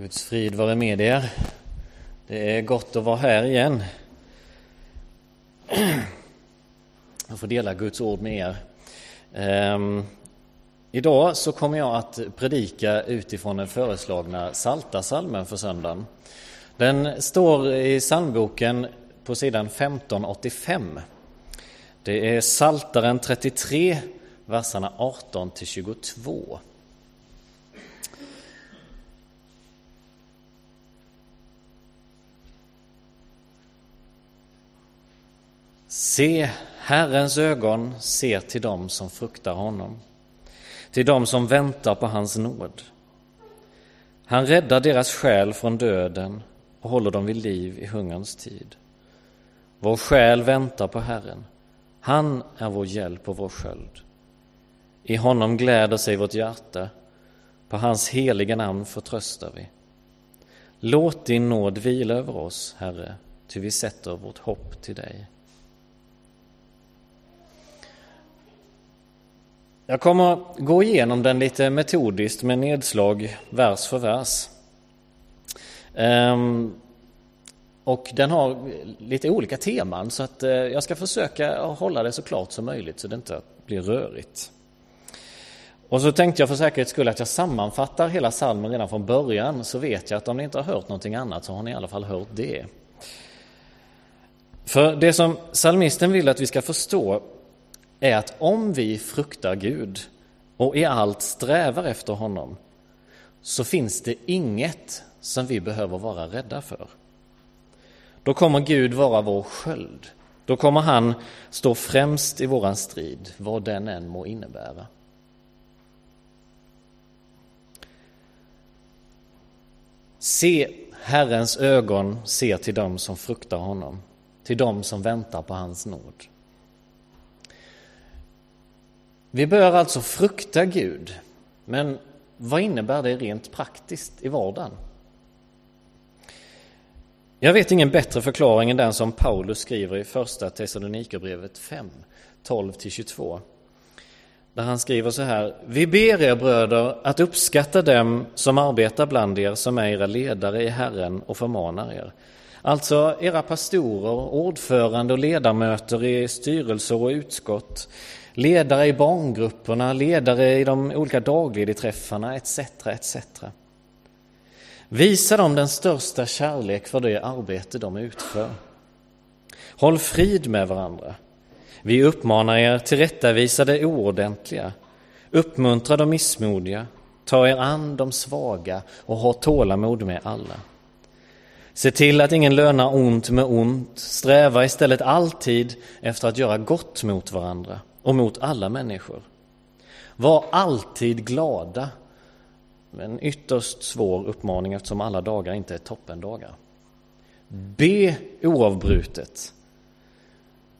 Guds frid vare med er. Det är gott att vara här igen. Jag får dela Guds ord med er. Ehm, idag så kommer jag att predika utifrån den föreslagna Saltasalmen för söndagen. Den står i psalmboken på sidan 1585. Det är Saltaren 33, verserna 18 till 22. Se, Herrens ögon ser till dem som fruktar honom, till dem som väntar på hans nåd. Han räddar deras själ från döden och håller dem vid liv i hungerns tid. Vår själ väntar på Herren. Han är vår hjälp och vår sköld. I honom gläder sig vårt hjärta. På hans heliga namn förtröstar vi. Låt din nåd vila över oss, Herre, ty vi sätter vårt hopp till dig. Jag kommer gå igenom den lite metodiskt med nedslag vers för vers. Ehm, och den har lite olika teman så att eh, jag ska försöka hålla det så klart som möjligt så det inte blir rörigt. Och så tänkte jag för säkerhets skull att jag sammanfattar hela salmen redan från början så vet jag att om ni inte har hört någonting annat så har ni i alla fall hört det. För det som salmisten vill att vi ska förstå är att om vi fruktar Gud och i allt strävar efter honom så finns det inget som vi behöver vara rädda för. Då kommer Gud vara vår sköld. Då kommer han stå främst i våran strid, vad den än må innebära. Se, Herrens ögon ser till dem som fruktar honom, till dem som väntar på hans nåd. Vi bör alltså frukta Gud, men vad innebär det rent praktiskt i vardagen? Jag vet ingen bättre förklaring än den som Paulus skriver i första Thessalonikerbrevet 5, 12-22. Där han skriver så här. Vi ber er bröder att uppskatta dem som arbetar bland er som är era ledare i Herren och förmanar er. Alltså era pastorer, ordförande och ledamöter i styrelser och utskott, ledare i barngrupperna, ledare i de olika dagledträffarna etc. etc. Visa dem den största kärlek för det arbete de utför. Håll frid med varandra. Vi uppmanar er tillrättavisa det oordentliga, uppmuntra de missmodiga, ta er an de svaga och ha tålamod med alla. Se till att ingen lönar ont med ont, sträva istället alltid efter att göra gott mot varandra och mot alla människor. Var alltid glada. En ytterst svår uppmaning eftersom alla dagar inte är toppendagar. Be oavbrutet.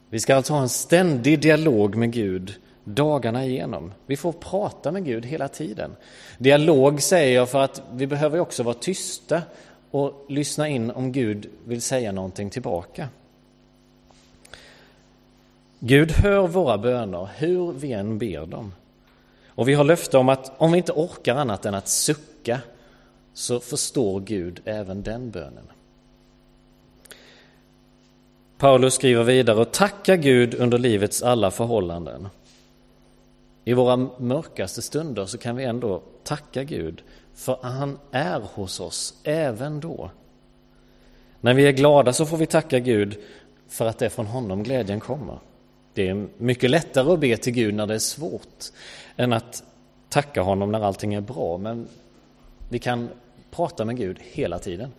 Vi ska alltså ha en ständig dialog med Gud dagarna igenom. Vi får prata med Gud hela tiden. Dialog säger jag för att vi behöver också vara tysta och lyssna in om Gud vill säga någonting tillbaka. Gud hör våra böner hur vi än ber dem. Och vi har löfte om att om vi inte orkar annat än att sucka så förstår Gud även den bönen. Paulus skriver vidare och tacka Gud under livets alla förhållanden. I våra mörkaste stunder så kan vi ändå tacka Gud för han är hos oss även då. När vi är glada så får vi tacka Gud för att det är från honom glädjen kommer. Det är mycket lättare att be till Gud när det är svårt än att tacka honom när allting är bra. Men vi kan prata med Gud hela tiden.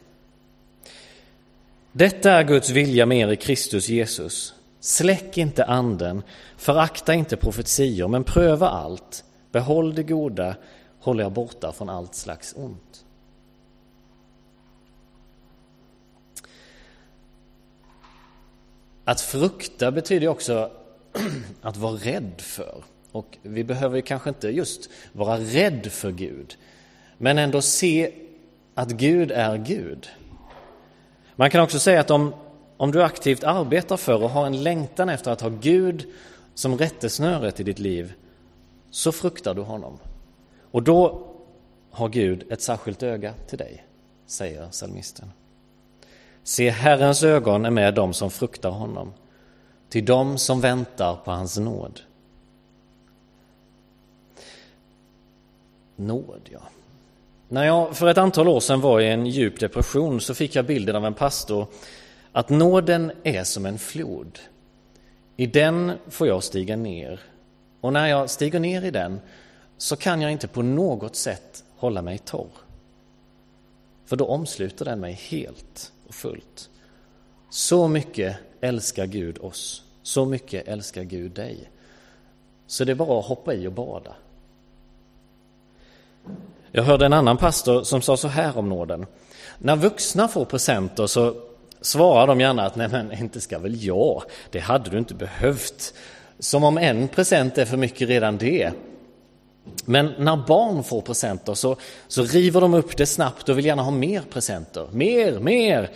Detta är Guds vilja med er i Kristus Jesus. Släck inte anden, förakta inte profetior, men pröva allt. Behåll det goda, håller jag borta från allt slags ont. Att frukta betyder också att vara rädd för. Och vi behöver kanske inte just vara rädd för Gud, men ändå se att Gud är Gud. Man kan också säga att om, om du aktivt arbetar för och har en längtan efter att ha Gud som rättesnöret i ditt liv, så fruktar du honom. Och då har Gud ett särskilt öga till dig. säger psalmisten. Se, Herrens ögon är med dem som fruktar honom, till dem som väntar på hans nåd. Nåd, ja. När jag för ett antal år sedan var i en djup depression så fick jag bilden av en pastor att nåden är som en flod. I den får jag stiga ner och när jag stiger ner i den så kan jag inte på något sätt hålla mig torr. För då omsluter den mig helt och fullt. Så mycket älskar Gud oss, så mycket älskar Gud dig. Så det är bara att hoppa i och bada. Jag hörde en annan pastor som sa så här om nåden. När vuxna får presenter så svarar de gärna att nej men inte ska väl jag, det hade du inte behövt. Som om en present är för mycket redan det. Men när barn får presenter så, så river de upp det snabbt och vill gärna ha mer presenter. Mer, mer!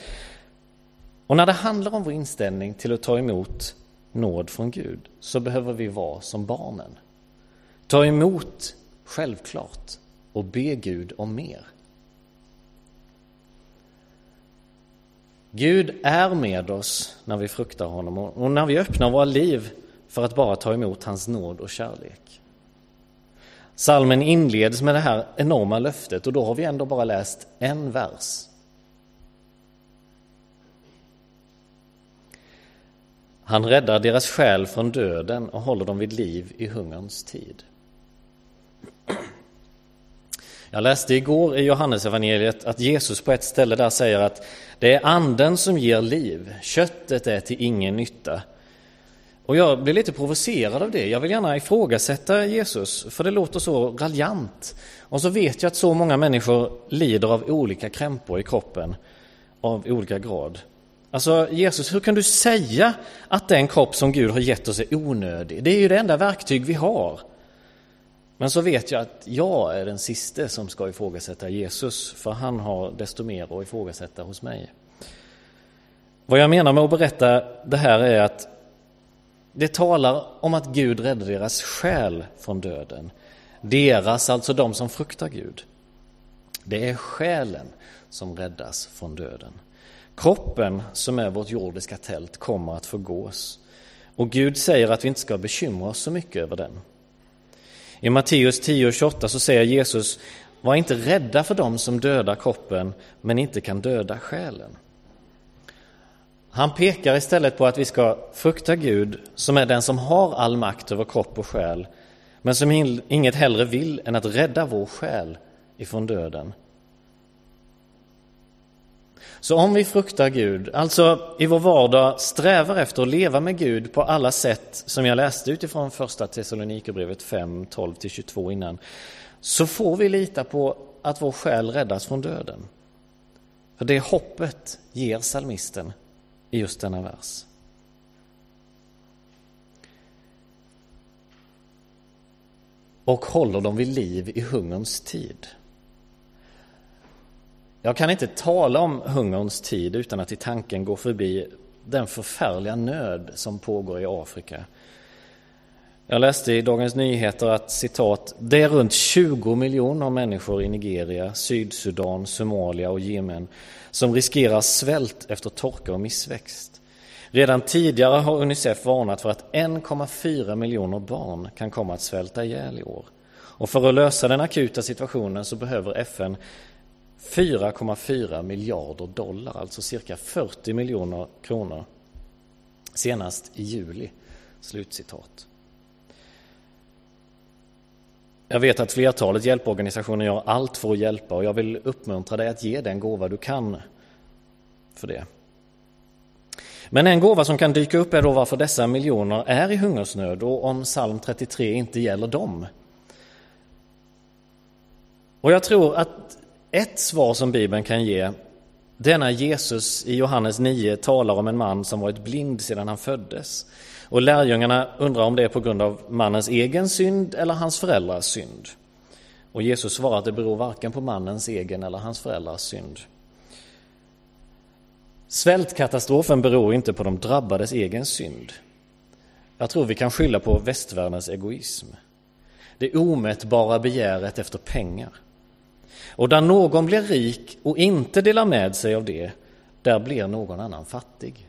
Och när det handlar om vår inställning till att ta emot nåd från Gud så behöver vi vara som barnen. Ta emot, självklart, och be Gud om mer. Gud är med oss när vi fruktar honom och när vi öppnar våra liv för att bara ta emot hans nåd och kärlek. Salmen inleds med det här enorma löftet och då har vi ändå bara läst en vers. Han räddar deras själ från döden och håller dem vid liv i hungerns tid. Jag läste igår i Johannesevangeliet att Jesus på ett ställe där säger att det är anden som ger liv, köttet är till ingen nytta. Och jag blir lite provocerad av det. Jag vill gärna ifrågasätta Jesus, för det låter så raljant. Och så vet jag att så många människor lider av olika krämpor i kroppen av olika grad. Alltså Jesus, hur kan du säga att den kropp som Gud har gett oss är onödig? Det är ju det enda verktyg vi har. Men så vet jag att jag är den siste som ska ifrågasätta Jesus, för han har desto mer att ifrågasätta hos mig. Vad jag menar med att berätta det här är att det talar om att Gud räddar deras själ från döden. Deras, alltså de som fruktar Gud. Det är själen som räddas från döden. Kroppen, som är vårt jordiska tält, kommer att förgås. Och Gud säger att vi inte ska bekymra oss så mycket över den. I Matteus 10 och 28 så säger Jesus, var inte rädda för dem som dödar kroppen men inte kan döda själen. Han pekar istället på att vi ska frukta Gud som är den som har all makt över kropp och själ men som inget hellre vill än att rädda vår själ ifrån döden. Så om vi fruktar Gud, alltså i vår vardag strävar efter att leva med Gud på alla sätt som jag läste utifrån första Thessalonikerbrevet 5, 12-22 innan, så får vi lita på att vår själ räddas från döden. För det hoppet ger salmisten i just denna vers. Och håller dem vid liv i hungerns tid. Jag kan inte tala om hungerns tid utan att i tanken gå förbi den förfärliga nöd som pågår i Afrika. Jag läste i Dagens Nyheter att citat, det är runt 20 miljoner människor i Nigeria, Sydsudan, Somalia och Jemen som riskerar svält efter torka och missväxt. Redan tidigare har Unicef varnat för att 1,4 miljoner barn kan komma att svälta ihjäl i år. Och för att lösa den akuta situationen så behöver FN 4,4 miljarder dollar, alltså cirka 40 miljoner kronor senast i juli. Slutcitat. Jag vet att flertalet hjälporganisationer gör allt för att hjälpa och jag vill uppmuntra dig att ge den gåva du kan för det. Men en gåva som kan dyka upp är då varför dessa miljoner är i hungersnöd och om psalm 33 inte gäller dem. Och jag tror att ett svar som Bibeln kan ge det är när Jesus i Johannes 9 talar om en man som varit blind sedan han föddes. Och lärjungarna undrar om det är på grund av mannens egen synd eller hans föräldrars synd. Och Jesus svarar att det beror varken på mannens egen eller hans föräldrars synd. Svältkatastrofen beror inte på de drabbades egen synd. Jag tror vi kan skylla på västvärldens egoism. Det omätbara begäret efter pengar. Och där någon blir rik och inte delar med sig av det, där blir någon annan fattig.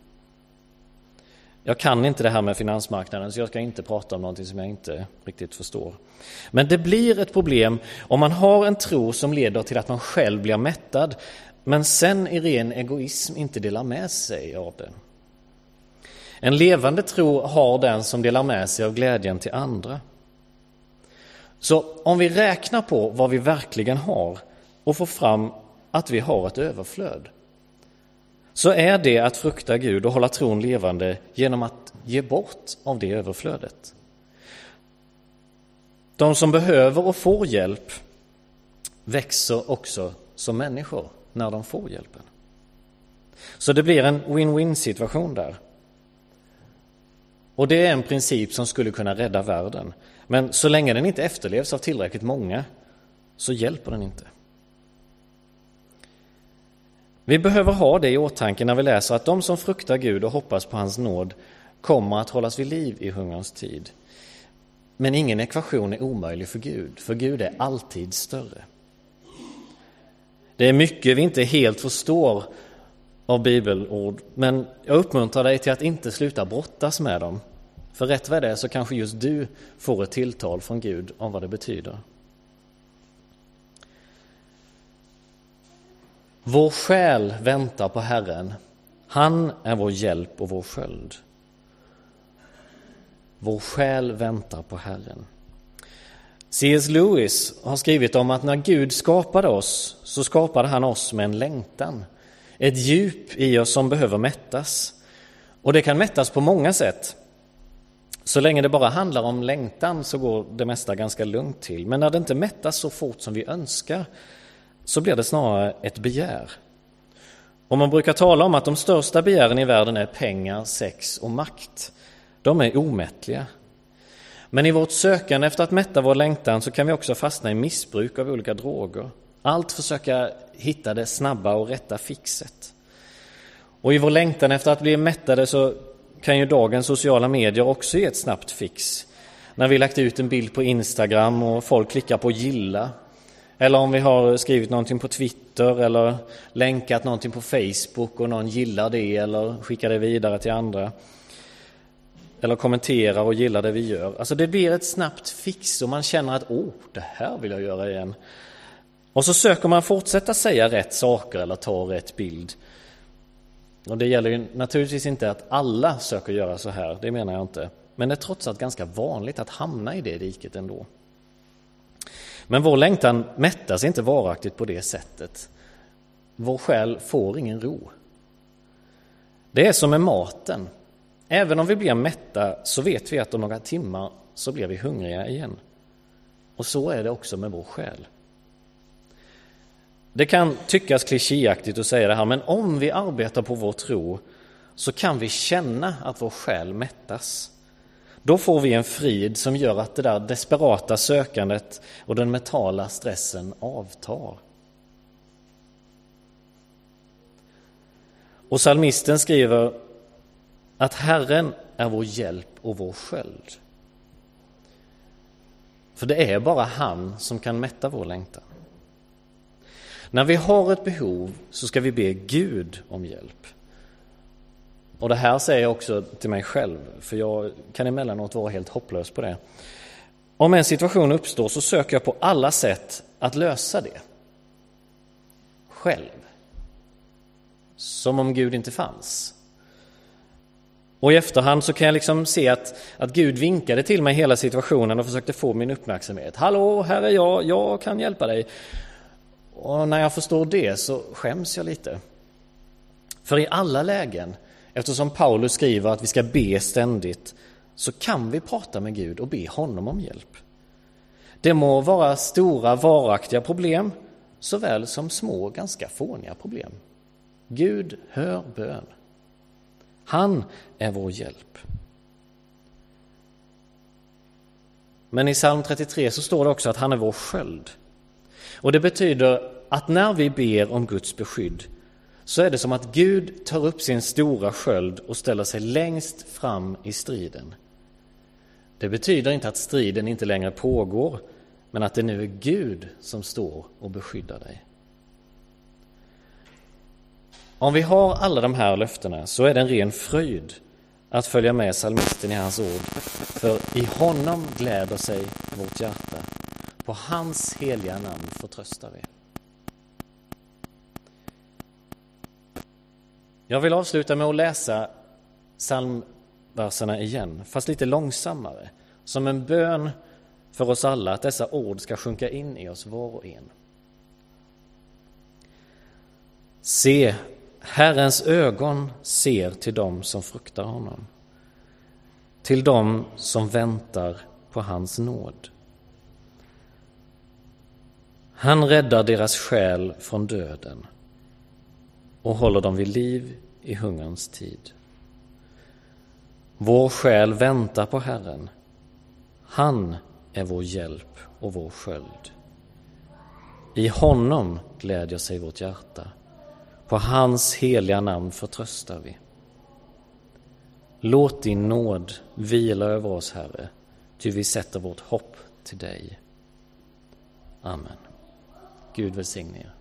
Jag kan inte det här med finansmarknaden så jag ska inte prata om någonting som jag inte riktigt förstår. Men det blir ett problem om man har en tro som leder till att man själv blir mättad men sen i ren egoism inte delar med sig av det. En levande tro har den som delar med sig av glädjen till andra. Så om vi räknar på vad vi verkligen har och får fram att vi har ett överflöd så är det att frukta Gud och hålla tron levande genom att ge bort av det överflödet. De som behöver och får hjälp växer också som människor när de får hjälpen. Så det blir en win-win situation där. Och det är en princip som skulle kunna rädda världen. Men så länge den inte efterlevs av tillräckligt många så hjälper den inte. Vi behöver ha det i åtanke när vi läser att de som fruktar Gud och hoppas på hans nåd kommer att hållas vid liv i hungerns tid. Men ingen ekvation är omöjlig för Gud, för Gud är alltid större. Det är mycket vi inte helt förstår av bibelord, men jag uppmuntrar dig till att inte sluta brottas med dem. För rätt vad det är så kanske just du får ett tilltal från Gud om vad det betyder. Vår själ väntar på Herren. Han är vår hjälp och vår sköld. Vår själ väntar på Herren. C.S. Lewis har skrivit om att när Gud skapade oss så skapade han oss med en längtan. Ett djup i oss som behöver mättas. Och det kan mättas på många sätt. Så länge det bara handlar om längtan så går det mesta ganska lugnt till. Men när det inte mättas så fort som vi önskar så blir det snarare ett begär. Och man brukar tala om att de största begären i världen är pengar, sex och makt. De är omättliga. Men i vårt sökande efter att mätta vår längtan så kan vi också fastna i missbruk av olika droger. Allt försöka hitta det snabba och rätta fixet. Och i vår längtan efter att bli mättade så kan ju dagens sociala medier också ge ett snabbt fix. När vi lagt ut en bild på Instagram och folk klickar på gilla eller om vi har skrivit någonting på Twitter eller länkat någonting på Facebook och någon gillar det eller skickar det vidare till andra. Eller kommenterar och gillar det vi gör. Alltså det blir ett snabbt fix och man känner att åh, oh, det här vill jag göra igen. Och så söker man fortsätta säga rätt saker eller ta rätt bild. Och det gäller ju naturligtvis inte att alla söker göra så här, det menar jag inte. Men det är trots allt ganska vanligt att hamna i det diket ändå. Men vår längtan mättas inte varaktigt på det sättet. Vår själ får ingen ro. Det är som med maten. Även om vi blir mätta så vet vi att om några timmar så blir vi hungriga igen. Och så är det också med vår själ. Det kan tyckas klichéaktigt att säga det här, men om vi arbetar på vår tro så kan vi känna att vår själ mättas. Då får vi en frid som gör att det där desperata sökandet och den mentala stressen avtar. Och salmisten skriver att Herren är vår hjälp och vår sköld. För det är bara han som kan mätta vår längtan. När vi har ett behov så ska vi be Gud om hjälp. Och det här säger jag också till mig själv, för jag kan emellanåt vara helt hopplös på det. Om en situation uppstår så söker jag på alla sätt att lösa det. Själv. Som om Gud inte fanns. Och i efterhand så kan jag liksom se att, att Gud vinkade till mig hela situationen och försökte få min uppmärksamhet. Hallå, här är jag, jag kan hjälpa dig. Och när jag förstår det så skäms jag lite. För i alla lägen Eftersom Paulus skriver att vi ska be ständigt så kan vi prata med Gud och be honom om hjälp. Det må vara stora varaktiga problem såväl som små, ganska fåniga problem. Gud hör bön. Han är vår hjälp. Men i psalm 33 så står det också att han är vår sköld. Och det betyder att när vi ber om Guds beskydd så är det som att Gud tar upp sin stora sköld och ställer sig längst fram i striden. Det betyder inte att striden inte längre pågår, men att det nu är Gud som står och beskyddar dig. Om vi har alla de här löftena så är det en ren fröjd att följa med salmisten i hans ord. För i honom gläder sig vårt hjärta. På hans heliga namn förtröstar vi. Jag vill avsluta med att läsa psalmverserna igen, fast lite långsammare, som en bön för oss alla att dessa ord ska sjunka in i oss var och en. Se, Herrens ögon ser till dem som fruktar honom, till dem som väntar på hans nåd. Han räddar deras själ från döden och håller dem vid liv i hungerns tid. Vår själ väntar på Herren. Han är vår hjälp och vår sköld. I honom glädjer sig vårt hjärta. På hans heliga namn förtröstar vi. Låt din nåd vila över oss, Herre, ty vi sätter vårt hopp till dig. Amen. Gud välsigne er.